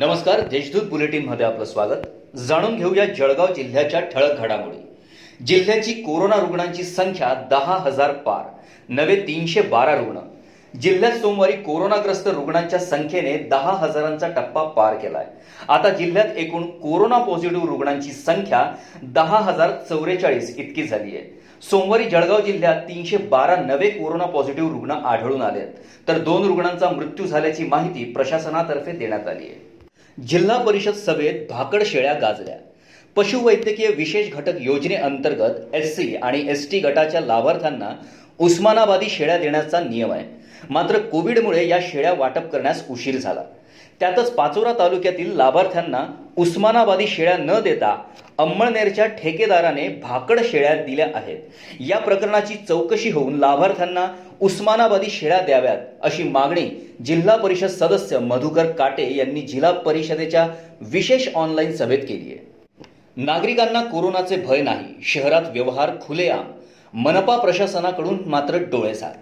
नमस्कार देशदूत बुलेटिनमध्ये आपलं स्वागत. जाणून घेऊया जळगाव जिल्ह्याच्या ठळक घडामोडी. जिल्ह्याची कोरोना रुग्णांची संख्या दहा हजार पार नवे तीनशे बारा रुग्ण. जिल्ह्यात सोमवारी कोरोनाग्रस्त रुग्णांच्या संख्येने दहा हजारांचा टप्पा पार केलाय. आता जिल्ह्यात एकूण कोरोना पॉझिटिव्ह रुग्णांची संख्या दहा हजार चौवेचाळीस इतकी झाली आहे. सोमवारी जळगाव जिल्ह्यात तीनशे बारा नवे कोरोना पॉझिटिव्ह रुग्ण आढळून आले तर दोन रुग्णांचा मृत्यू झाल्याची माहिती प्रशासनातर्फे देण्यात आली आहे. जिल्हा परिषद सभेत भाकड शेळ्या गाजल्या. पशुवैद्यकीय विशेष घटक योजनेअंतर्गत एस सी आणि एस टी गटाच्या लाभार्थ्यांना उस्मानाबादी शेळ्या देण्याचा नियम आहे. मात्र कोविडमुळे या शेळ्या वाटप करण्यास उशीर झाला. त्यातच पाचोरा तालुक्यातील लाभार्थ्यांना उस्मानाबादी शेळ्या न देता अंमळनेरच्या ठेकेदाराने भाकड शेळ्या दिल्या आहेत. या प्रकरणाची चौकशी होऊन लाभार्थ्यांना उस्मानाबादी शेळ्या द्याव्यात अशी मागणी जिल्हा परिषद सदस्य मधुकर काटे यांनी जिल्हा परिषदेच्या विशेष ऑनलाईन सभेत केली आहे. नागरिकांना कोरोनाचे भय नाही शहरात व्यवहार खुलेआम मनपा प्रशासनाकडून मात्र डोळेसाद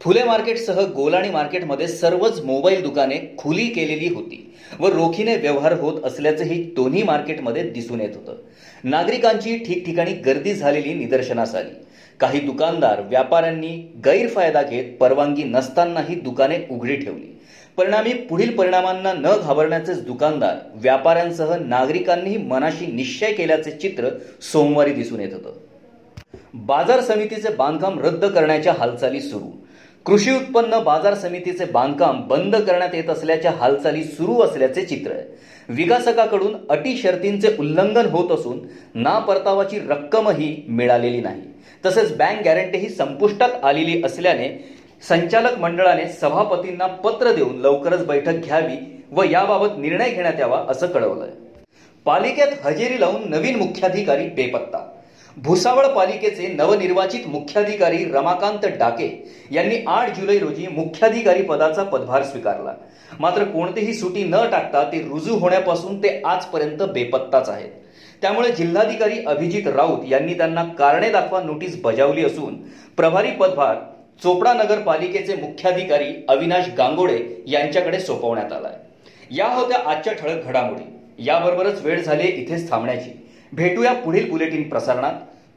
फुले मार्केटसह गोलाणी मार्केटमध्ये सर्वच मोबाईल दुकाने खुली केलेली होती व रोखीने व्यवहार होत असल्याचंही दोन्ही मार्केटमध्ये दिसून येत होतं. नागरिकांची ठिकठिकाणी गर्दी झालेली निदर्शनास आली. काही दुकानदार व्यापाऱ्यांनी गैरफायदा घेत परवानगी नसतानाही दुकाने उघडी ठेवली. परिणामी पुढील परिणामांना न घाबरण्याचेच दुकानदार व्यापाऱ्यांसह नागरिकांनीही मनाशी निश्चय केल्याचे चित्र सोमवारी दिसून येत होतं. बाजार समितीचे बांधकाम रद्द करण्याच्या हालचाली सुरू. कृषी उत्पन्न बाजार समितीचे बांधकाम बंद करण्यात येत असल्याच्या हालचाली सुरू असल्याचे चित्र आहे. विकासकाकडून अटी शर्तींचे उल्लंघन होत असून ना परतावाची रक्कमही मिळालेली नाही. तसेच बँक गॅरंटीही संपुष्टात आलेली असल्याने संचालक मंडळाने सभापतींना पत्र देऊन लवकरच बैठक घ्यावी व याबाबत निर्णय घेण्यात यावा असं कळवलंय. पालिकेत हजेरी लावून नवीन मुख्याधिकारी बेपत्ता भुसावळ पालिकेचे नवनिर्वाचित मुख्याधिकारी रमाकांत डाके यांनी आठ जुलै रोजी मुख्याधिकारी पदाचा पदभार स्वीकारला. मात्र कोणतीही सुटी न टाकता ते रुजू होण्यापासून ते आजपर्यंत बेपत्ताच आहेत. त्यामुळे जिल्हाधिकारी अभिजित राऊत यांनी त्यांना कारणे दाखवा नोटीस बजावली असून प्रभारी पदभार चोपडा नगरपालिकेचे मुख्याधिकारी अविनाश गांगोडे यांच्याकडे सोपवण्यात आलाय. या होत्या आजच्या ठळक घडामोडी. याबरोबरच वेळ झाली इथेच थांबण्याची. भेटूया पुढील बुलेटिन प्रसारणात.